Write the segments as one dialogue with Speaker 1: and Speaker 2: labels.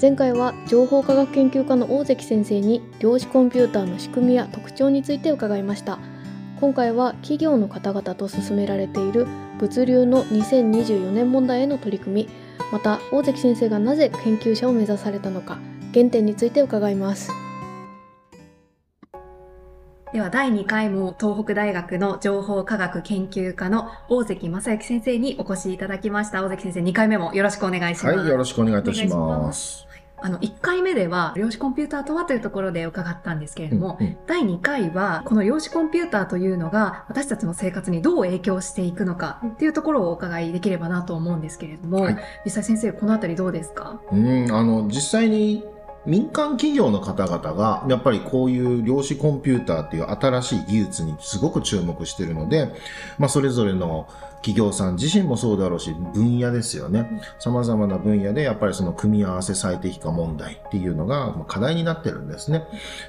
Speaker 1: 前回は情報科学研究科の大関先生に量子コンピューターの仕組みや特徴について伺いました。今回は企業の方々と進められている物流の2024年問題への取り組み。また大関先生がなぜ研究者を目指されたのか原点について伺います。
Speaker 2: では第2回も東北大学の情報科学研究科の大関正幸先生にお越しいただきました。大関先生2回目もよろしくお願いします。
Speaker 3: はいよろしくお願いいたします
Speaker 2: あの、1回目では、量子コンピューターとはというところで伺ったんですけれども、
Speaker 3: うんうん。
Speaker 2: 第2回は、この量子コンピューターというのが、私たちの生活にどう影響していくのかっていうところをお伺いできればなと思うんですけれども、
Speaker 3: はい。
Speaker 2: 実際先生、このあたりどうですか？
Speaker 3: うんあの実際に民間企業の方々がやっぱりこういう量子コンピューターっていう新しい技術にすごく注目しているので、まあ、それぞれの企業さん自身もそうだろうし分野ですよね。様々な分野でやっぱりその組み合わせ最適化問題っていうのが課題になってるんですね。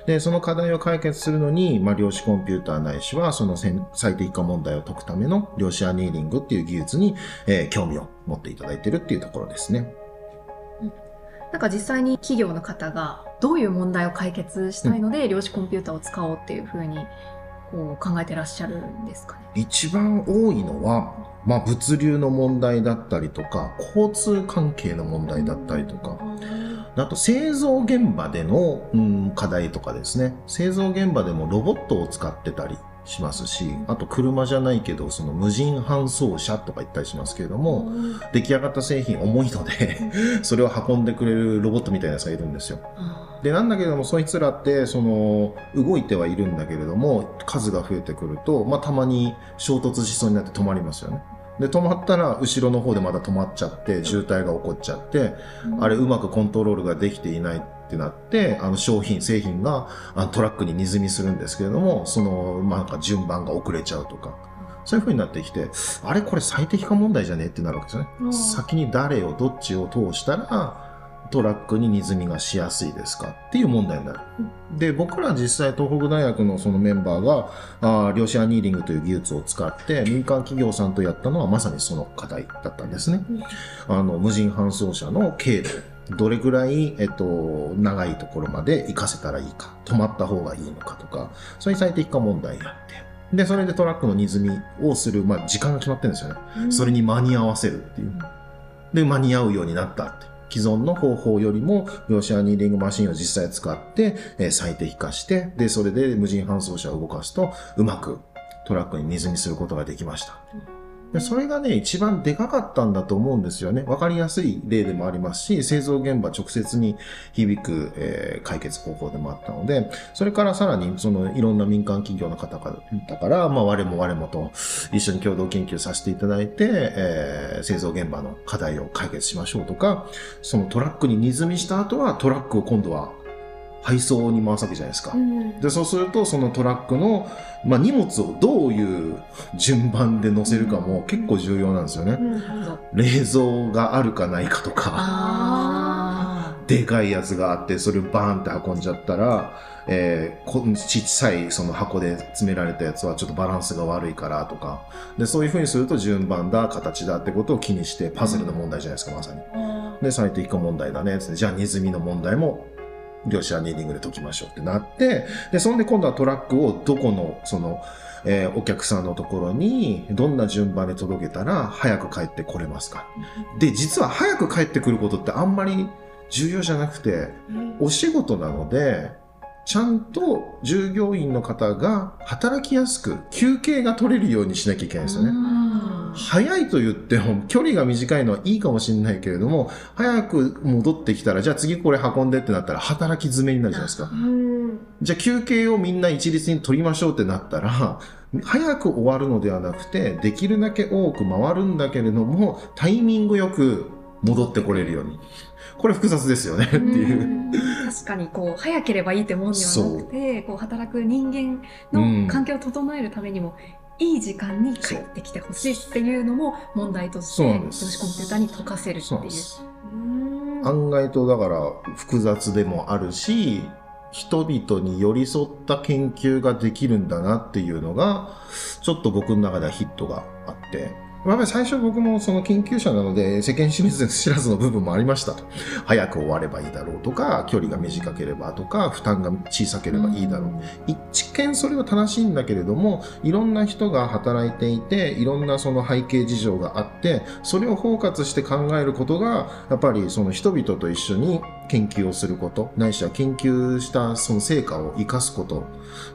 Speaker 3: でその課題を解決するのに、まあ、量子コンピューターないしはその最適化問題を解くための量子アニーリングっていう技術に、えー興味を持っていただいてるっていうところですね。
Speaker 2: なんか実際に企業の方がどういう問題を解決したいので、量子コンピューターを使おうっていうふうにこう考えてらっしゃるんですかね？
Speaker 3: 一番多いのは、まあ、物流の問題だったりとか交通関係の問題だったりとか。あと製造現場での、うん、課題とかですね。製造現場でもロボットを使ってたりしますしあと車じゃないけどその無人搬送車とか言ったりしますけれども出来上がった製品重いのでそれを運んでくれるロボットみたいなやつがいるんですよ。でなんだけれどもそいつらってその動いてはいるんだけれども数が増えてくると、まあ、たまに衝突しそうになって止まりますよね。で止まったら後ろの方でまた止まっちゃって渋滞が起こっちゃってあれうまくコントロールができていないってなってあの商品製品がトラックに荷積みするんですけれどもその、まあ、なんか順番が遅れちゃうとかそういう風になってきてあれこれ最適化問題じゃねってなるわけですよね
Speaker 2: うん
Speaker 3: 先に誰をどっちを通したらトラックに荷積みがしやすいですか？っていう問題になる。で、僕ら実際東北大学のそのメンバーが、あー量子アニーリングという技術を使って民間企業さんとやったのはまさにその課題だったんですね。あの、無人搬送車の経路。どれぐらい、えっと、長いところまで行かせたらいいか、止まった方がいいのかとか、そういう最適化問題があって。で、それでトラックの荷積みをする、まあ、時間が決まってるんですよね。それに間に合わせるっていう。で、間に合うようになったって。既存の方法よりも、量子アニーリングマシンを実際使って、えー最適化して、で、それで無人搬送車を動かすと、うまくトラックに荷積みすることができました。でそれがね、一番でかかったんだと思うんですよね。わかりやすい例でもありますし、製造現場直接に響く、えー解決方法でもあったので、それからさらに、そのいろんな民間企業の方々だから、まあ我も我もと一緒に共同研究させていただいて、えー製造現場の課題を解決しましょうとか、そのトラックに荷積みした後はトラックを今度は配送に回すわけじゃないですか。で、そうすると、そのトラックの、まあ、荷物をどういう順番で乗せるかも結構重要なんですよね。冷蔵があるかないかとか、
Speaker 2: あ
Speaker 3: でかいやつがあって、それをバーンって運んじゃったら、えーこちっさいその箱で詰められたやつはちょっとバランスが悪いからとか、で、そういう風にすると順番だ、形だってことを気にして、パズルの問題じゃないですか、まさに。で、最適化問題だね、つって、じゃあ荷積みの問題も、量子アニーリングで解きましょうってなって、で、そんで今度はトラックをどこの、その、えーお客さんのところに、どんな順番で届けたら、早く帰ってこれますか。で、実は早く帰ってくることってあんまり重要じゃなくて、お仕事なので、ちゃんと従業員の方が働きやすく休憩が取れるようにしなきゃいけないんですよね。早いと言っても距離が短いのはいいかもしれないけれども、早く戻ってきたら、じゃあ次これ運んでってなったら働き詰めになるじゃないですか。じゃあ休憩をみんな一律に取りましょうってなったら、早く終わるのではなくて、できるだけ多く回るんだけれども、タイミングよく戻ってこれるように。これ複雑ですよねっていう。
Speaker 2: 確かにこう早ければいいってもんではなくてこう働く人間の環境を整えるためにも、いい時間に帰ってきてほしいっていうのも問題として量子コンピューターに解かせるっていう
Speaker 3: そう案外とだから複雑でもあるし、人々に寄り添った研究ができるんだなっていうのが、ちょっと僕の中ではヒットがあって、やっぱり最初僕もその研究者なので世間知らずの部分もありましたと。早く終わればいいだろうとか、距離が短ければとか、負担が小さければいいだろう。一見それは正しいんだけれども、いろんな人が働いていて、いろんなその背景事情があって、それを包括して考えることが、やっぱりその人々と一緒に研究をすること、ないしは研究したその成果を生かすこと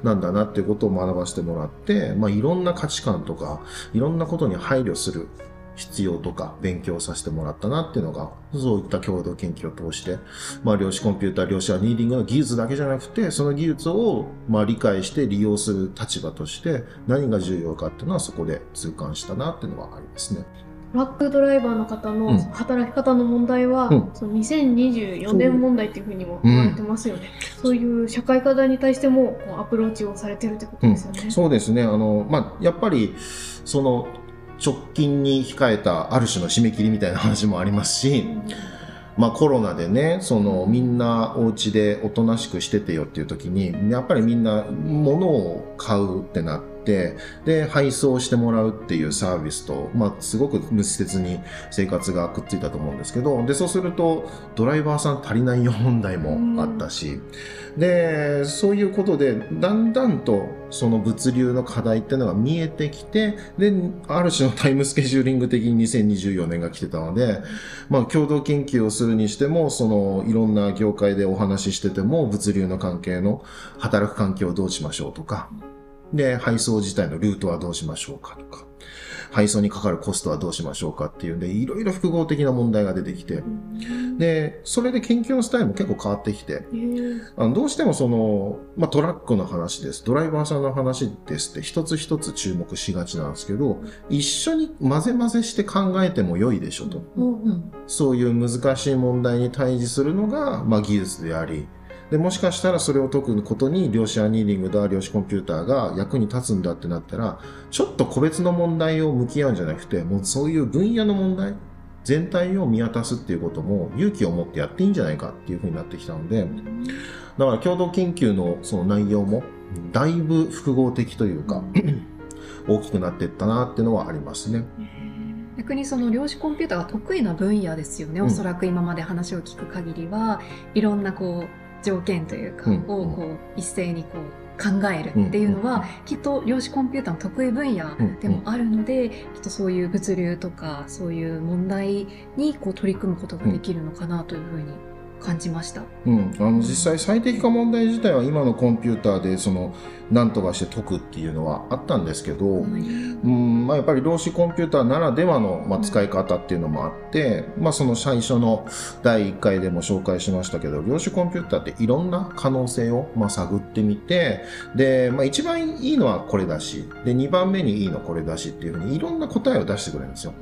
Speaker 3: なんだなっていうことを学ばせてもらって、まあいろんな価値観とか、いろんなことに配慮する必要とか勉強させてもらったなっていうのが、そういった共同研究を通して、まあ量子コンピューター、量子アニーリングの技術だけじゃなくて、その技術をまあ理解して利用する立場として何が重要かっていうのはそこで痛感したなっていうのはありますね。
Speaker 1: トラックドライバーの方の働き方の問題は、うん、その2024年問題っていうふうにも言われてますよね。そう,、いう社会課題に対してもアプローチをされてるってことですよね。
Speaker 3: うん、そうですね。あの、まあ、やっぱり、その、直近に控えたある種の締め切りみたいな話もありますし、まあコロナでね、そのみんなお家でおとなしくしててよっていう時に、やっぱりみんな物を買うってなって、で、配送してもらうっていうサービスと、まあ、すごく密接に生活がくっついたと思うんですけど、で、そうすると、ドライバーさん足りないよ問題もあったし、で、そういうことで、だんだんと、その物流の課題っていうのが見えてきて、で、ある種のタイムスケジューリング的に2024年が来てたので、まあ、共同研究をするにしても、その、いろんな業界でお話ししてても、物流の関係の働く環境をどうしましょうとか、で、配送自体のルートはどうしましょうかとか、配送にかかるコストはどうしましょうかっていうんで、いろいろ複合的な問題が出てきて、で、それで研究のスタイルも結構変わってきて、あのどうしてもその、まあ、トラックの話です、ドライバーさんの話ですって一つ一つ注目しがちなんですけど、一緒に混ぜ混ぜして考えても良いでしょと。そういう難しい問題に対峙するのが、まあ、技術であり、で、もしかしたらそれを解くことに量子アニーリングだ、量子コンピューターが役に立つんだってなったら、ちょっと個別の問題を向き合うんじゃなくて、もうそういう分野の問題、全体を見渡すっていうことも勇気を持ってやっていいんじゃないかっていうふうになってきたので、だから共同研究のその内容もだいぶ複合的というか、大きくなっていったなっていうのはありますね。
Speaker 2: 逆にその量子コンピューターが得意な分野ですよね、うん、おそらく今まで話を聞く限りはいろんなこう条件というか、をこう一斉にこう考えるっていうのは、きっと量子コンピューターの得意分野でもあるので、きっとそういう物流とかそういう問題にこう取り組むことができるのかなというふうに感じました。
Speaker 3: うん、あの実際最適化問題自体は今のコンピューターでその何とかして解くっていうのはあったんですけど、うん、うんまあ、やっぱり量子コンピューターならではの、まあ、使い方っていうのもあって、うん、まあ、その最初の第1回でも紹介しましたけど量子コンピューターっていろんな可能性を、まあ、探ってみてで、まあ、一番いいのはこれだしで2番目にいいのこれだしっていうふうにいろんな答えを出してくれるんですよ。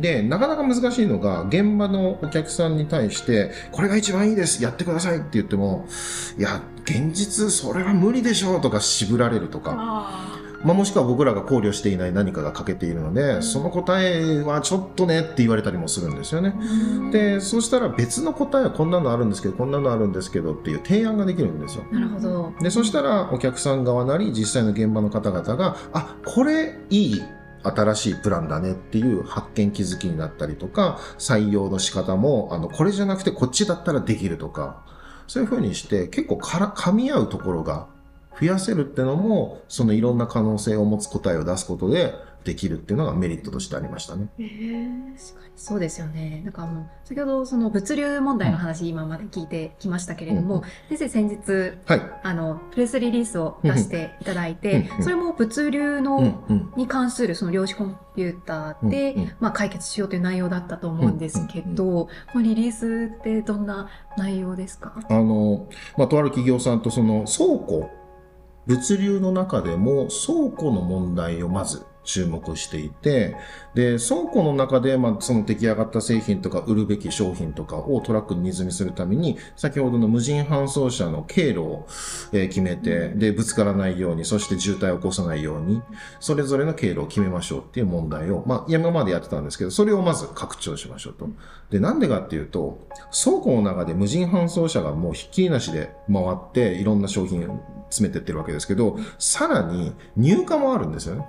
Speaker 3: で、なかなか難しいのが、現場のお客さんに対して、これが一番いいです、やってくださいって言っても、いや、現実それは無理でしょうとか渋られるとか、まあ、もしくは僕らが考慮していない何かが欠けているので、うん、その答えはちょっとねって言われたりもするんですよね。で、そうしたら別の答えはこんなのあるんですけど、こんなのあるんですけどっていう提案ができるんですよ。
Speaker 2: なるほど。
Speaker 3: で、そしたらお客さん側なり実際の現場の方々が、あ、これいい。新しいプランだねっていう発見気づきになったりとか、採用の仕方も、あの、これじゃなくてこっちだったらできるとか、そういうふうにして結構から噛み合うところが増やせるってのも、そのいろんな可能性を持つ答えを出すことで、できるっていうのがメリットとしてありましたね。
Speaker 2: えー、確かに。そうですよね。なんかもう先ほどその物流問題の話、今まで聞いてきましたけれども、うん、先生先日、はい、あのプレスリリースを出していただいて、うん、それも物流の、うん、に関するその量子コンピューターで、まあ、解決しようという内容だったと思うんですけど、このリリースってどんな内容ですか？
Speaker 3: あの、まあ、とある企業さんとその倉庫物流の中でも倉庫の問題をまず注目していて、で、倉庫の中で、まあ、その出来上がった製品とか売るべき商品とかをトラックに荷積みするために、先ほどの無人搬送車の経路を、えー、決めて、で、ぶつからないように、そして渋滞を起こさないように、それぞれの経路を決めましょうっていう問題を、まあ、今までやってたんですけど、それをまず拡張しましょうと。で、なんでかっていうと、倉庫の中で無人搬送車がもうひっきりなしで回って、いろんな商品詰めてってるわけですけど、さらに入荷もあるんですよね。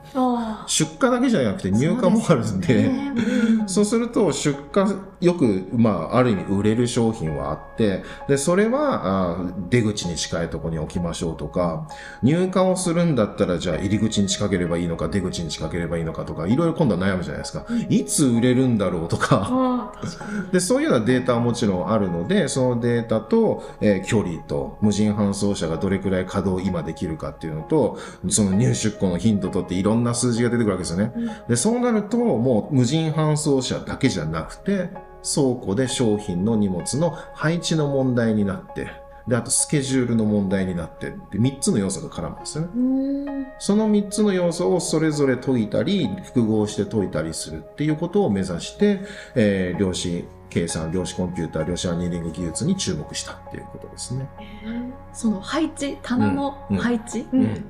Speaker 3: 出荷だけじゃなくて入荷もあるるんで、そうすると出荷、よく、まあ、ある意味売れる商品はあって、で、それは、あ出口に近いところに置きましょうとか、入荷をするんだったら、じゃあ入り口に仕掛ければいいのか、出口に仕掛ければいいのかとか、いろいろ今度は悩むじゃないですか。いつ売れるんだろうとか、で、そういうようなデータはもちろんあるので、そのデータと、えー、距離と、無人搬送車がどれくらい稼働今できるかっていうのと、その入出庫の頻度とっていろんな数字が出てくるわけですよね。で、そうなると、もう無人搬送車だけじゃなくて、倉庫で商品の荷物の配置の問題になって、で、あとスケジュールの問題になって、で、3つの要素が絡むんですよね。その3つの要素をそれぞれ解いたり、複合して解いたりするっていうことを目指して、えー、量子計算、量子コンピューター、量子アニーリング技術に注目したっていうことですね。
Speaker 2: その配置、棚の配置？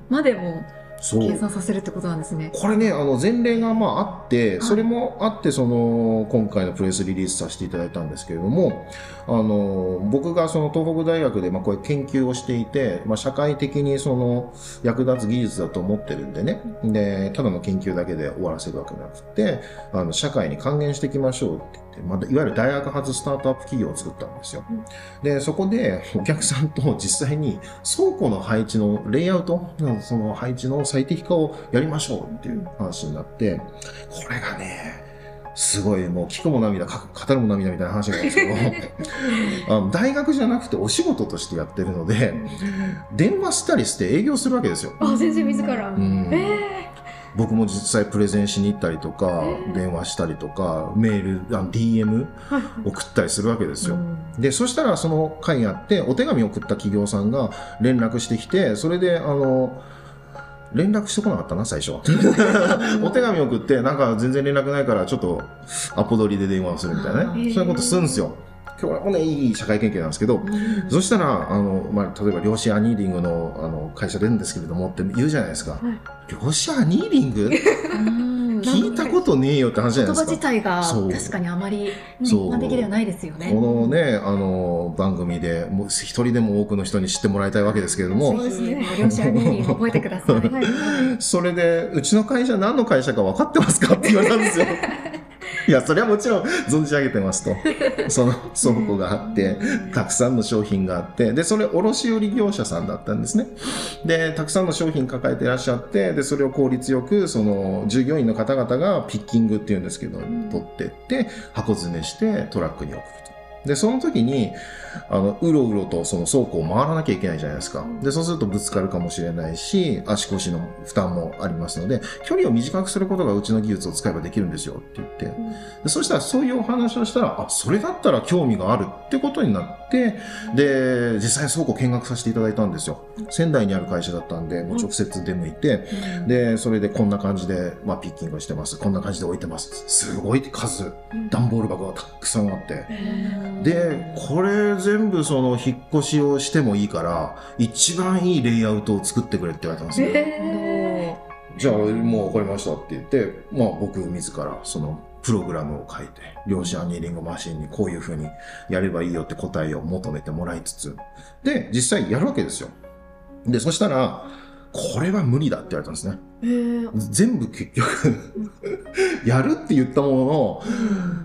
Speaker 2: までも、計算させるってことなんですね。
Speaker 3: これね、あの前例がまああって、それもあって、その今回のプレスリリースさせていただいたんですけれども、あの僕がその東北大学でまあこういう研究をしていて、まあ、社会的にその役立つ技術だと思ってるんでね、でただの研究だけで終わらせるわけじゃなくて、あの社会に還元していきましょうって、まあ、いわゆる大学発スタートアップ企業を作ったんですよ。で、そこでお客さんと実際に倉庫の配置のレイアウト、その配置の最適化をやりましょうっていう話になって、これがね、すごいもう聞くも涙、語るも涙みたいな話なんですけど あの大学じゃなくてお仕事としてやってるので、電話したりして営業するわけですよ。
Speaker 2: あ、先生自ら。うん、え
Speaker 3: ー僕も実際プレゼンしに行ったりとか、電話したりとか、メール、あ DM 送ったりするわけですよ。で、そしたらその会あって、お手紙送った企業さんが連絡してきて、それで、あの、連絡してこなかったな、最初。お手紙送って、なんか全然連絡ないから、ちょっとアポ取りで電話するみたいなね。そういうことするんですよ。今日はね、いい社会研究なんですけど、うん、そしたら、あの、まあ、例えば、量子アニーリングの、あの、会社出るんですけれどもって言うじゃないですか。はい、量子アニーリング？聞いたことねえよって話じゃないですか。
Speaker 2: 言葉自体が確かにあまり、一般的ではないですよね。
Speaker 3: このね、あの、番組で、もう一人でも多くの人に知ってもらいたいわけですけれども。
Speaker 2: そうですね。量子アニーリング覚えてください。
Speaker 3: それで、うちの会社何の会社か分かってますかって言われたんですよ。いや、それはもちろん存じ上げてますと。その倉庫があって、たくさんの商品があって、で、それ卸売業者さんだったんですね。で、たくさんの商品抱えていらっしゃって、で、それを効率よく、その、従業員の方々がピッキングっていうんですけど、取ってって、箱詰めしてトラックに送ると。で、その時に、あの、うろうろとその倉庫を回らなきゃいけないじゃないですか。で、そうするとぶつかるかもしれないし、足腰の負担もありますので、距離を短くすることがうちの技術を使えばできるんですよって言って、でそしたらそういうお話をしたら、あ、それだったら興味があるってことになって、で、実際倉庫見学させていただいたんですよ。仙台にある会社だったんで、もう直接出向いて、で、それでこんな感じで、まあ、ピッキングしてます。こんな感じで置いてます。すごい数、段ボール箱がたくさんあって。で、これ全部その引っ越しをしてもいいから、一番いいレイアウトを作ってくれって言われたんですよ。えー、じゃあもう分かりましたって言って、まあ僕自らそのプログラムを書いて、量子アニーリングマシンにこういうふうにやればいいよって答えを求めてもらいつつ、で、実際やるわけですよ。で、そしたら、これは無理だって言われたんですね。全部結局やるって言ったものの、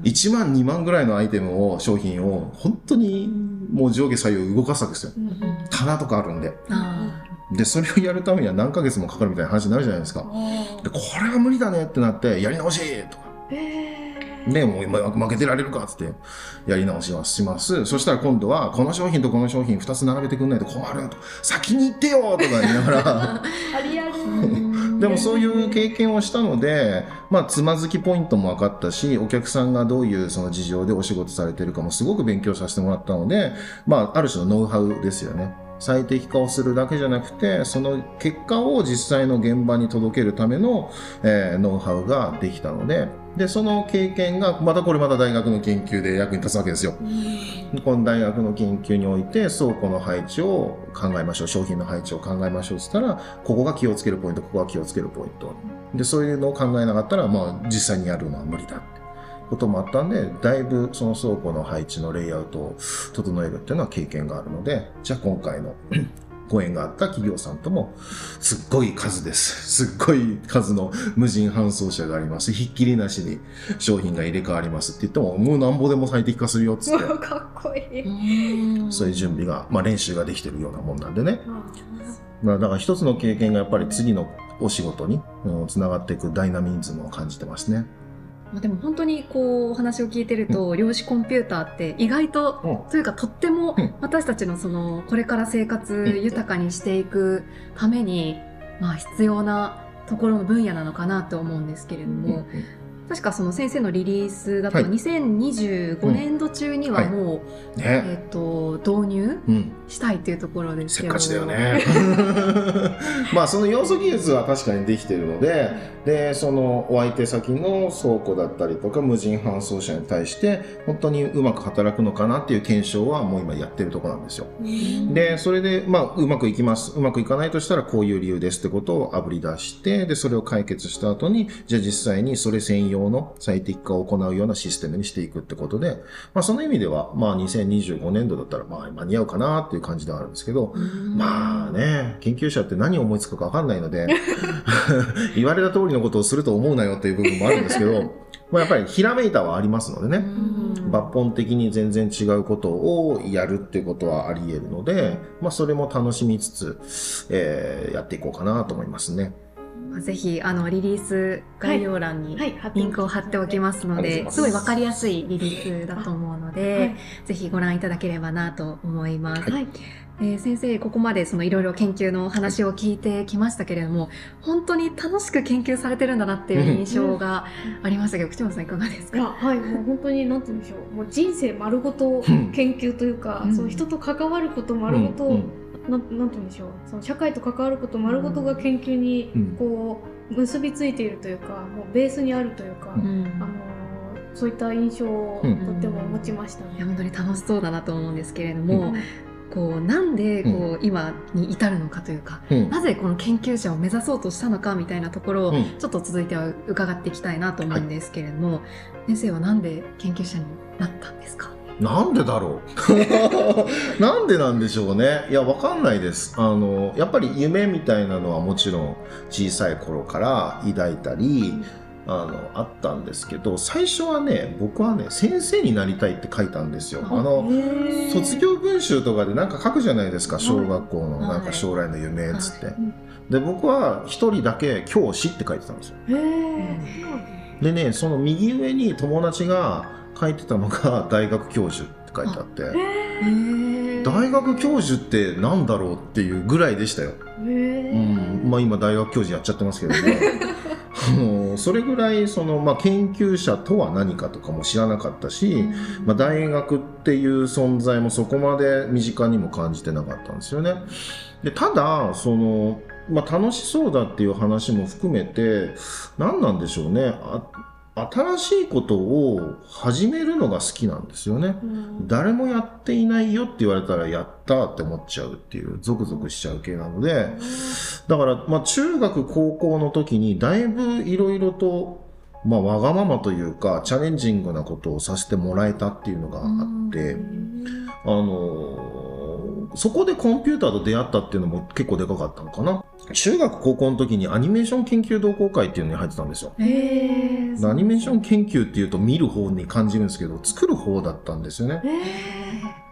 Speaker 3: 1万2万ぐらいのアイテムを、商品を、本当にもう上下左右動かすわけですよ。棚とかあるんで。で、それをやるためには何ヶ月もかかるみたいな話になるじゃないですか。で、これは無理だねってなって、やり直しとか。ね、もう今負けてられるかっつってやり直しはします。そしたら今度は、この商品とこの商品2つ並べてくんないと困ると。先に行ってよとか言いながら。でもそういう経験をしたので、まあ、つまずきポイントも分かったし、お客さんがどういうその事情でお仕事されてるかもすごく勉強させてもらったので、まあ、ある種のノウハウですよね。最適化をするだけじゃなくて、その結果を実際の現場に届けるための、えー、ノウハウができたので、で、その経験が、またこれまた大学の研究で役に立つわけですよ。この大学の研究において、倉庫の配置を考えましょう、商品の配置を考えましょうって言ったら、ここが気をつけるポイント、ここが気をつけるポイント。で、そういうのを考えなかったら、まあ、実際にやるのは無理だって。こともあったんで、だいぶその倉庫の配置のレイアウトを整えるっていうのは経験があるので、じゃあ今回のご縁があった企業さんとも、すっごい数です。すっごい数の無人搬送車があります。ひっきりなしに商品が入れ替わりますって言っても、もうなんぼでも最適化するよっつって。
Speaker 1: かっこいい。
Speaker 3: そういう準備が、まあ練習ができてるようなもんなんでね。まあだから一つの経験がやっぱり次のお仕事につながっていくダイナミズムを感じてますね。
Speaker 2: まあ、でも本当にこうお話を聞いてると、うん、量子コンピューターって意外と、うん、というかとっても私たちのそのこれから生活豊かにしていくために、まあ必要なところの分野なのかなと思うん。ですけれども、確かその先生のリリースだと、2025年度中にはもう、えっ、と導入したいっていうところですけど、
Speaker 3: せっかちだよね。まあその要素技術は確かにできてるのででそのお相手先の倉庫だったりとか無人搬送車に対して本当にうまく働くのかなっていう検証はもう今やってるとこなんですよ。でそれでまあうまくいきます。うまくいかないとしたらこういう理由ですってことをあぶり出してでそれを解決した後にじゃあ実際にそれ専用の最適化を行うようなシステムにしていくってことで、まあその意味では、まあ2025年度だったらまあ間に合うかなっていう感じではあるんですけど、まあね、研究者って何を思いつくかわかんないので、言われた通りのことをすると思うなよっていう部分もあるんですけど、まあ、やっぱりひらめいたはありますのでね、抜本的に全然違うことをやるっていうことはあり得るので、まあ、それも楽しみつつ、えー、やっていこうかなと思いますね。
Speaker 2: ぜひあのリリース概要欄にリンクを貼っておきますので、す。ごいわかりやすいリリースだと思うので、ぜひご覧いただければなと思います。はいえー、先生、ここまでそのいろいろ研究の話を聞いてきましたけれども、本当に楽しく研究されてるんだなっていう印象がありましたけど、口本さんいかがですか？
Speaker 1: はい、もう本当に、なんて言うんでしょう。もう人生丸ごと研究というか、うん、その人と関わること丸ごと、うんうん。なんて言うんでしょう。その社会と関わること丸ごとが研究にこう結びついているというか、もうベースにあるというか、うん、あのそういった印象をとっても持ちましたね。
Speaker 2: いや本当に楽しそうだなと思うんですけれども、こうなんでこう、うん、今に至るのかというか、うん、なぜこの研究者を目指そうとしたのかみたいなところを、ちょっと続いては伺っていきたいなと思うんですけれども、はい、先生はなんで研究者になったんですか？
Speaker 3: なんでだろう？なんでなんでしょうね？いや、わかんないです。あの、やっぱり夢みたいなのはもちろん小さい頃から抱いたり、あの、あったんですけど、最初はね、僕はね、先生になりたいって書いたんですよ。あの、卒業文集とかでなんか書くじゃないですか、小学校のなんか将来の夢っつって。で、僕は一人だけ教師って書いてたんですよ。でね、その右上に友達が、書いてたのが 大学教授って書いてあって。大学教授ってなんだろうっていうぐらいでしたよ、うん。まあ、今大学教授やっちゃってますけどね それぐらいその、まあ、研究者とは何かとかも知らなかったし、まあ、大学っていう存在もそこまで身近にも感じてなかったんですよね。でただその、まあ、楽しそうだっていう話も含めて何なんでしょうねあ新しいことを始めるのが好きなんですよね、うん、誰もやっていないよって言われたらやったって思っちゃうっていうゾクゾクしちゃう系なので、だからまあ中学高校の時にだいぶいろいろとまあわがままというかチャレンジングなことをさせてもらえたっていうのがあって、うん、あのそこでコンピューターと出会ったっていうのも結構でかかったのかな。中学高校の時にアニメーション研究同好会っていうのに入ってたんですよ。アニメーション研究っていうと見る方に感じるんですけど、作る方だったんですよね。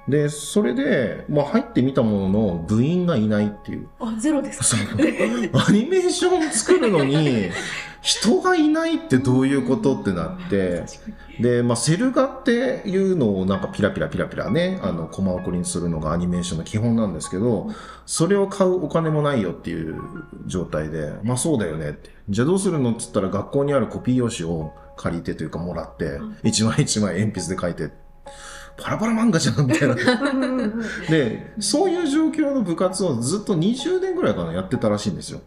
Speaker 3: で、それで、まあ入ってみたものの部員がいないっていう。
Speaker 1: あ、ゼロですか？
Speaker 3: アニメーション作るのに、人がいないってどういうことってなって、で、まあ、セル画っていうのをなんかピラピラピラピラね、あの、コマ送りにするのがアニメーションの基本なんですけど、それを買うお金もないよっていう状態で、まあそうだよねって。じゃあどうするのって言ったら学校にあるコピー用紙を借りてというかもらって、一枚一枚鉛筆で書いて、パラパラ漫画じゃんみたいな。で、そういう状況の部活をずっと20年ぐらいかなやってたらしいんですよ。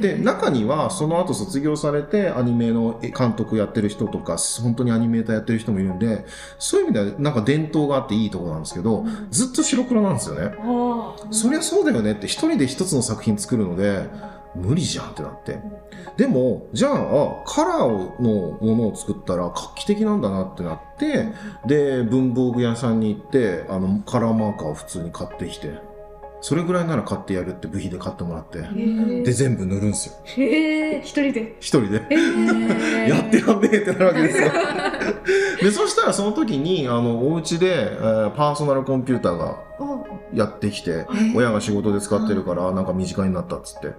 Speaker 3: で中にはその後卒業されてアニメの監督やってる人とか本当にアニメーターやってる人もいるんでそういう意味ではなんか伝統があっていいところなんですけど、うん、ずっと白黒なんですよね、うん、そりゃそうだよねって一人で一つの作品作るので無理じゃんってなって。でもじゃあカラーのものを作ったら画期的なんだなってなってで文房具屋さんに行ってあのカラーマーカーを普通に買ってきて。それぐらいなら買ってやるって部費で買ってもらって、
Speaker 1: ー
Speaker 3: で、全部塗るんですよ。
Speaker 1: へえ、一人で？
Speaker 3: 一人で。
Speaker 1: えー
Speaker 3: やってやんねえってなるわけですよ。で、そしたらその時に、あの、お家で、えーパーソナルコンピューターがやってきて、親が仕事で使ってるから、なんか身近になったっつって。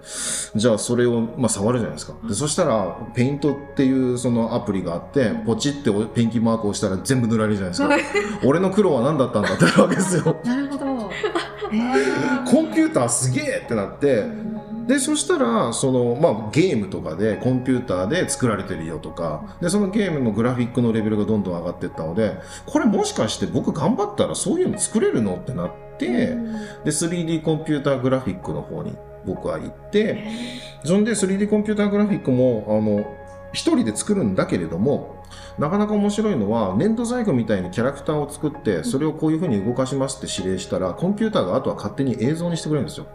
Speaker 3: じゃあそれを、まあ、触るじゃないですか。で、そしたら、ペイントっていうそのアプリがあって、ポチってペンキマークを押したら全部塗られるじゃないですか。俺の苦労は何だったんだってなるわけですよ。
Speaker 2: なるほど。えー。
Speaker 3: コンピューターすげえってなって、で、そしたら、その、まあ、ゲームとかで、コンピューターで作られてるよとか、で、そのゲームのグラフィックのレベルがどんどん上がっていったので、これもしかして僕頑張ったらそういうの作れるのってなって、で、3D コンピューターグラフィックの方に僕は行って、そんで 3D コンピューターグラフィックも、あの、一人で作るんだけれども、なかなか面白いのは、粘土細工みたいにキャラクターを作って、それをこういう風に動かしますって指令したら、コンピューターがあとは勝手に映像にしてくれるんですよ。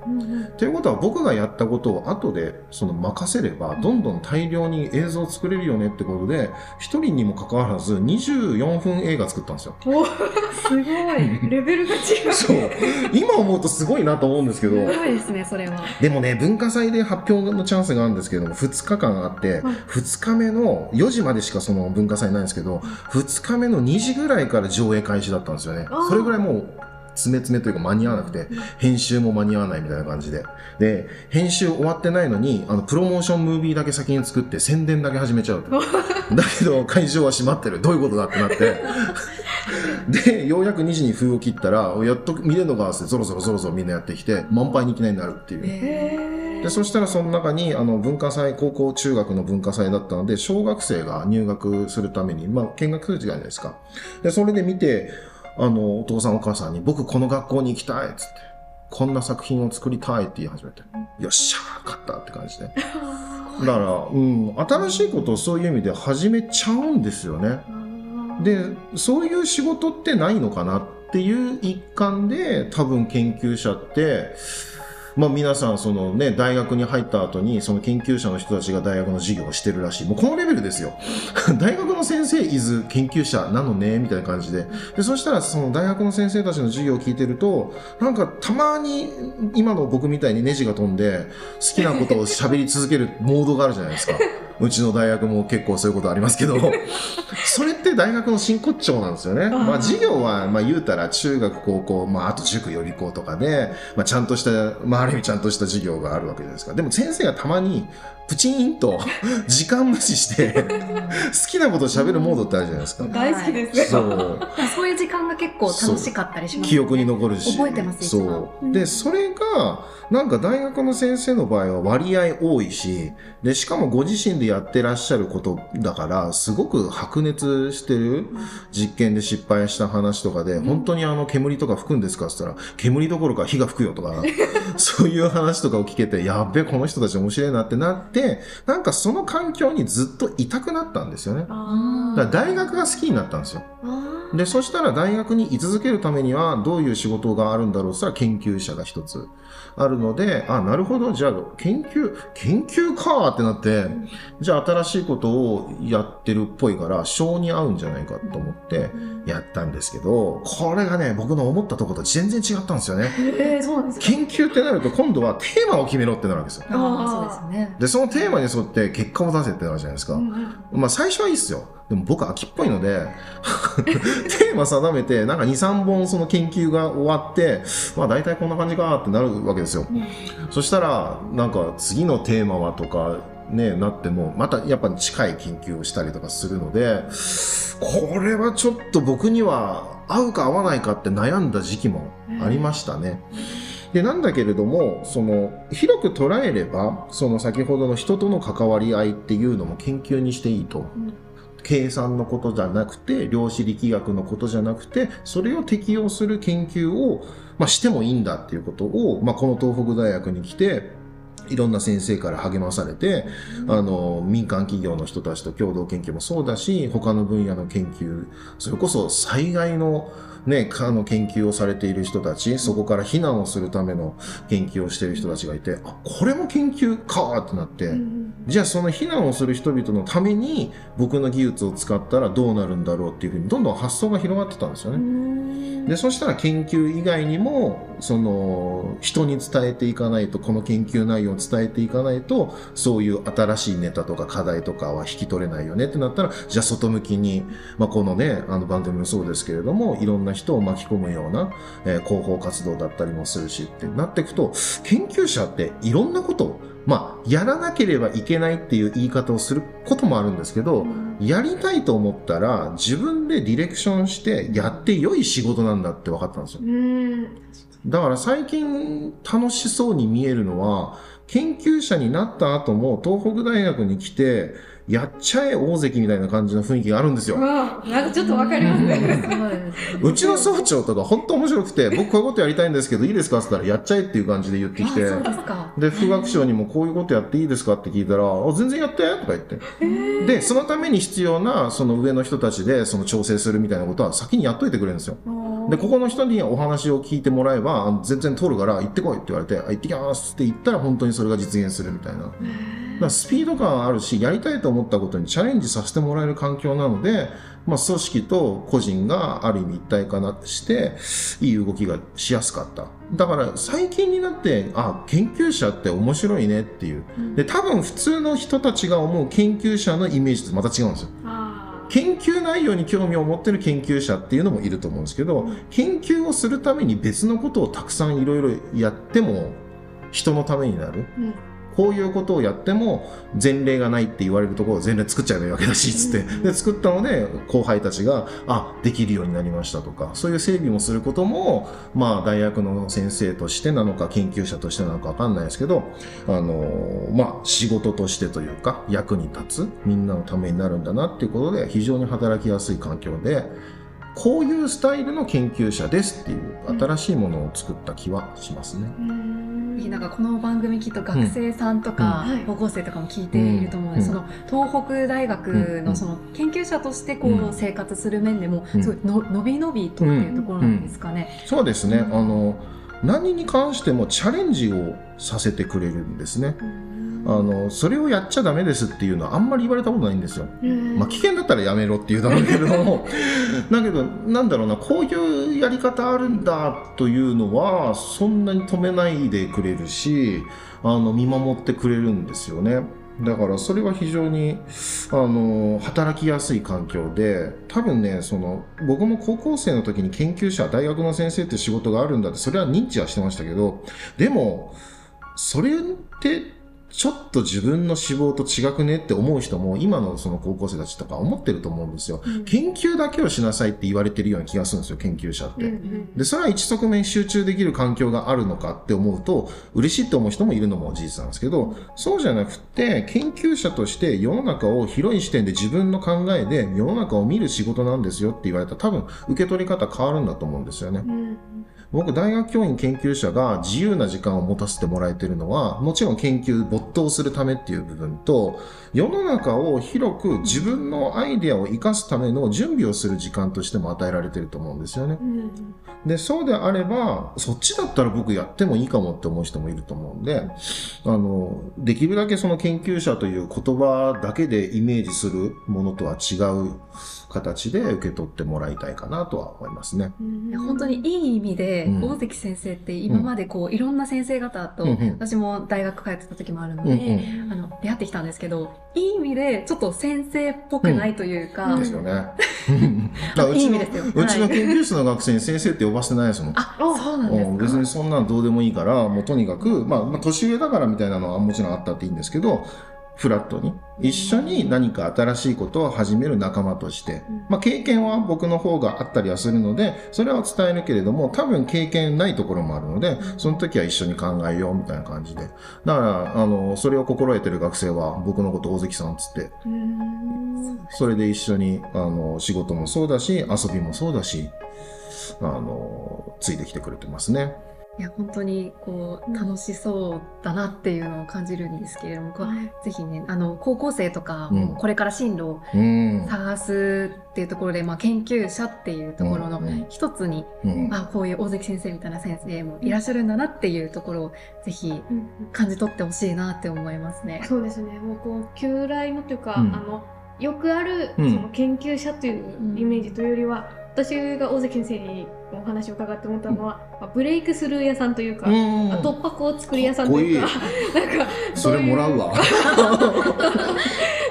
Speaker 3: ということは僕がやったことを後でその任せればどんどん大量に映像を作れるよねってことで一人にもかかわらず24分映画作ったんですよ。
Speaker 1: おすごい。レベルが違う。
Speaker 3: そう今思うとすごいなと思うんですけど
Speaker 2: すごいですね、それは。
Speaker 3: でもね文化祭で発表のチャンスがあるんですけども2日間あって
Speaker 1: はい
Speaker 3: 2日目の4時までしかその文化祭ないんですけど2日目の2時ぐらいから上映開始だったんですよね。それぐらいもう詰め詰めというか間に合わなくて編集も間に合わないみたいな感じで。で編集終わってないのにあのプロモーションムービーだけ先に作って宣伝だけ始めちゃうと。だけど会場は閉まってる。どういうことだってなって でようやく2時に封を切ったらやっと見れるのが合わせてぞろぞろぞろぞろみんなやってきて満杯にいきなりなるっていう。
Speaker 2: え
Speaker 3: でそしたらその中にあの文化祭高校中学の文化祭だったので小学生が入学するために、まあ、見学するじゃないですか。でそれで見てあのお父さんお母さんに「僕この学校に行きたい」っつって「こんな作品を作りたい」って言い始めて「よっしゃー勝った」って感じで。だから、うん、新しいことをそういう意味で始めちゃうんですよねでそういう仕事ってないのかなっていう一環で多分研究者ってまあ皆さんそのね大学に入った後にその研究者の人たちが大学の授業をしてるらしい。もうこのレベルですよ。大学の先生いず研究者なのねみたいな感じで。でそしたらその大学の先生たちの授業を聞いてるとなんかたまに今の僕みたいにネジが飛んで好きなことを喋り続けるモードがあるじゃないですか。うちの大学も結構そういうことありますけど それって大学の真骨頂なんですよね。
Speaker 1: ー
Speaker 3: まあ授業は、まあ言うたら中学、高校、まああと塾予備校とかで、まあちゃんとした、まあある意味ちゃんとした授業があるわけじゃないですか。でも先生がたまにプチンと 時間無視して好きなことを喋るモードってあるじゃないですか。
Speaker 1: 大好きですね。
Speaker 3: そう。
Speaker 2: そういう時間が結構楽しかったりします
Speaker 3: 記憶に残るし。
Speaker 2: 覚えてます
Speaker 3: そう。で、それが、なんか大学の先生の場合は割合多いし、で、しかもご自身でやってらっしゃることだから、すごく白熱してる実験で失敗した話とかで、本当にあの煙とか吹くんですかって言ったら、煙どころか火が吹くよとか、そういう話とかを聞けて、やっべ、この人たち面白いなってなって、なんかその環境にずっといたくなったんですよね。
Speaker 1: あ
Speaker 3: だから大学が好きになったんですよ。
Speaker 1: ー
Speaker 3: で、そしたら大学に居続けるためにはどういう仕事があるんだろうそしたら研究者が一つあるので、あ、なるほど、じゃあ研究、研究かってなって、じゃあ新しいことをやってるっぽいから、性に合うんじゃないかと思ってやったんですけど、これがね、僕の思ったところと全然違ったんですよね。
Speaker 1: えー、そうですか。
Speaker 3: 研究ってなると今度はテーマを決めろってなるわけですよ。
Speaker 2: ああ、そうですよね。
Speaker 3: で、そのテーマに沿って結果を出せってなるじゃないですか。
Speaker 1: うんうん
Speaker 3: まあ最初はいいっすよ。でも僕秋っぽいので、テーマ定めて、なんか2、3本その研究が終わって、まあ大体こんな感じかってなるわけですよ。そしたら、なんか次のテーマはとか、ね、なっても、またやっぱ近い研究をしたりとかするので、これはちょっと僕には合うか合わないかって悩んだ時期もありましたね。で、なんだけれども、その、広く捉えれば、その先ほどの人との関わり合いっていうのも研究にしていいと。計算のことじゃなくて、量子力学のことじゃなくて、それを適用する研究を、まあ、してもいいんだっていうことを、まあ、この東北大学に来て、いろんな先生から励まされて、あの、民間企業の人たちと共同研究もそうだし、他の分野の研究、それこそ災害のね、かの研究をされている人たち、そこから避難をするための研究をしている人たちがいて、あ、これも研究かってなって、じゃあその避難をする人々のために僕の技術を使ったらどうなるんだろうっていうふうにどんどん発想が広がってたんですよね。でそしたら研究以外にもその人に伝えていかないとこの研究内容を伝えていかないとそういう新しいネタとか課題とかは引き取れないよねってなったらじゃあ外向きに、まあ、このねあの番組もそうですけれどもいろんな人を巻き込むような、えー、広報活動だったりもするしってなっていくと研究者っていろんなことをまあ、やらなければいけないっていう言い方をすることもあるんですけど、やりたいと思ったら自分でディレクションしてやって良い仕事なんだって分かったんですよ。だから最近楽しそうに見えるのは、研究者になった後も東北大学に来て、やっちゃえ大関みたいな感じの雰囲気があるんですよ。
Speaker 2: なんかちょっとわかりますね。
Speaker 3: うちの総長とか本当面白くて、僕こういうことやりたいんですけどいいですかって言ったら、やっちゃえっていう感じで言ってきて、で副学長にもこういうことやっていいですかって聞いたら、あ全然やってとか言って。で、そのために必要なその上の人たちでその調整するみたいなことは先にやっといてくれるんですよ。で、ここの人にお話を聞いてもらえば、全然通るから行ってこいって言われて、行ってきますって言ったら本当にそれが実現するみたいな。だスピード感あるし、やりたいと思ったことにチャレンジさせてもらえる環境なので、まあ、組織と個人がある意味一体化なして、いい動きがしやすかった。だから最近になって、あ、研究者って面白いねっていう。で、多分普通の人たちが思う研究者のイメージとまた違うんですよ。研究内容に興味を持ってる研究者っていうのもいると思うんですけど、研究をするために別のことをたくさんいろいろやっても人のためになる。うんこういうことをやっても前例がないって言われるところを前例作っちゃえばいいわけだし、つって。で、作ったので、後輩たちが、あ、できるようになりましたとか、そういう整備もすることも、まあ、大学の先生としてなのか、研究者としてなのかわかんないですけど、あの、まあ、仕事としてというか、役に立つ、みんなのためになるんだなっていうことで、非常に働きやすい環境で、こういうスタイルの研究者ですっていう新しいものを作った気はしますね。
Speaker 2: なんかこの番組きっと学生さんとか高校生とかも聞いていると思うので、その東北大学のその研究者としてこう生活する面でもすごいの伸び伸びとっていうところなんですかね。
Speaker 3: そうですね。あの何に関してもチャレンジをさせてくれるんですね。あのそれをやっちゃダメですっていうのはあんまり言われたことないんですよ。まあ、危険だったらやめろって言うだろうけれどもだけどなんだろうなこういうやり方あるんだというのはそんなに止めないでくれるしあの見守ってくれるんですよね。だからそれは非常にあの働きやすい環境で多分ねその僕も高校生の時に研究者大学の先生って仕事があるんだってそれは認知はしてましたけどでもそれってちょっと自分の志望と違くねって思う人も今のその高校生たちとか思ってると思うんですよ、うん、研究だけをしなさいって言われてるような気がするんですよ研究者って、うんうん、でそれは一側面集中できる環境があるのかって思うと嬉しいって思う人もいるのも事実なんですけど、そうじゃなくて研究者として世の中を広い視点で自分の考えで世の中を見る仕事なんですよって言われたら多分受け取り方変わるんだと思うんですよね、うん僕、大学教員研究者が自由な時間を持たせてもらえてるのは、もちろん研究没頭するためっていう部分と、世の中を広く自分のアイデアを活かすための準備をする時間としても与えられてると思うんですよね。うん、で、そうであれば、そっちだったら僕やってもいいかもって思う人もいると思うんで、あの、できるだけその研究者という言葉だけでイメージするものとは違う形で受け取ってもらいたいかなとは思いますね。
Speaker 2: 本当にいい意味で、うん、大関先生って今までこう、いろんな先生方と、私も大学通ってた時もあるので、あの出会ってきたんですけどいい意味でちょっと先生っぽくないというか。
Speaker 3: ですよね。うちのうちの研究室の学生に先生って呼ばせてないですもん。
Speaker 2: あ、そうなんです
Speaker 3: 別にそんなのどうでもいいから、もうとにかく、まあ、まあ、年上だからみたいなのはもちろんあったっていいんですけど、フラットに一緒に何か新しいことを始める仲間として、まあ、経験は僕の方があったりはするのでそれは伝えるけれども多分経験ないところもあるのでその時は一緒に考えようみたいな感じで。だからあのそれを心得てる学生は僕のこと大関さんっつって。それで一緒にあの仕事もそうだし遊びもそうだしあのついてきてくれてますね。
Speaker 2: いや本当にこう楽しそうだなっていうのを感じるんですけれども、うん、ぜひねあの高校生とかもこれから進路を探すっていうところで、まあ、研究者っていうところの一つに、うん、まあ、こういう大関先生みたいな先生もいらっしゃるんだなっていうところをぜひ感じ取ってほしいなって思いますね。
Speaker 1: そうですね。もうこう旧来のというか、あのよくあるその研究者というイメージというよりは、私が大関先生にお話を伺って思ったのは、まあ、ブレイクスルー屋さんというか、突破口作り屋さんというかなんか
Speaker 3: それもらうわ。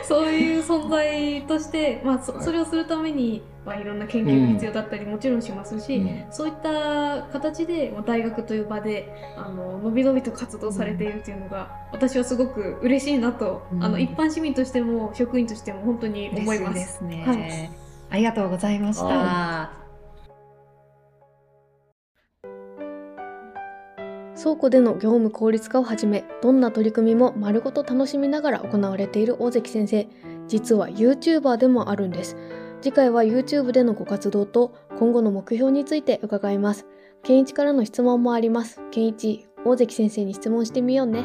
Speaker 1: そういう存在として、まあ、そそれをするために、まあ、いろんな研究が必要だったりもちろんしますし、うん、そういった形で大学という場であののびのびと活動されているというのが、私はすごく嬉しいなと、うん、あの一般市民としても職員としても本当に思います。
Speaker 2: ですね、はい、ありがとうございました。
Speaker 1: 倉庫での業務効率化をはじめどんな取り組みも丸ごと楽しみながら行われている大関先生。実は YouTuber でもあるんです。次回は YouTube でのご活動と今後の目標について伺います。健一からの質問もあります。健一大関先生に質問してみようね。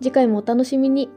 Speaker 1: 次回もお楽しみに。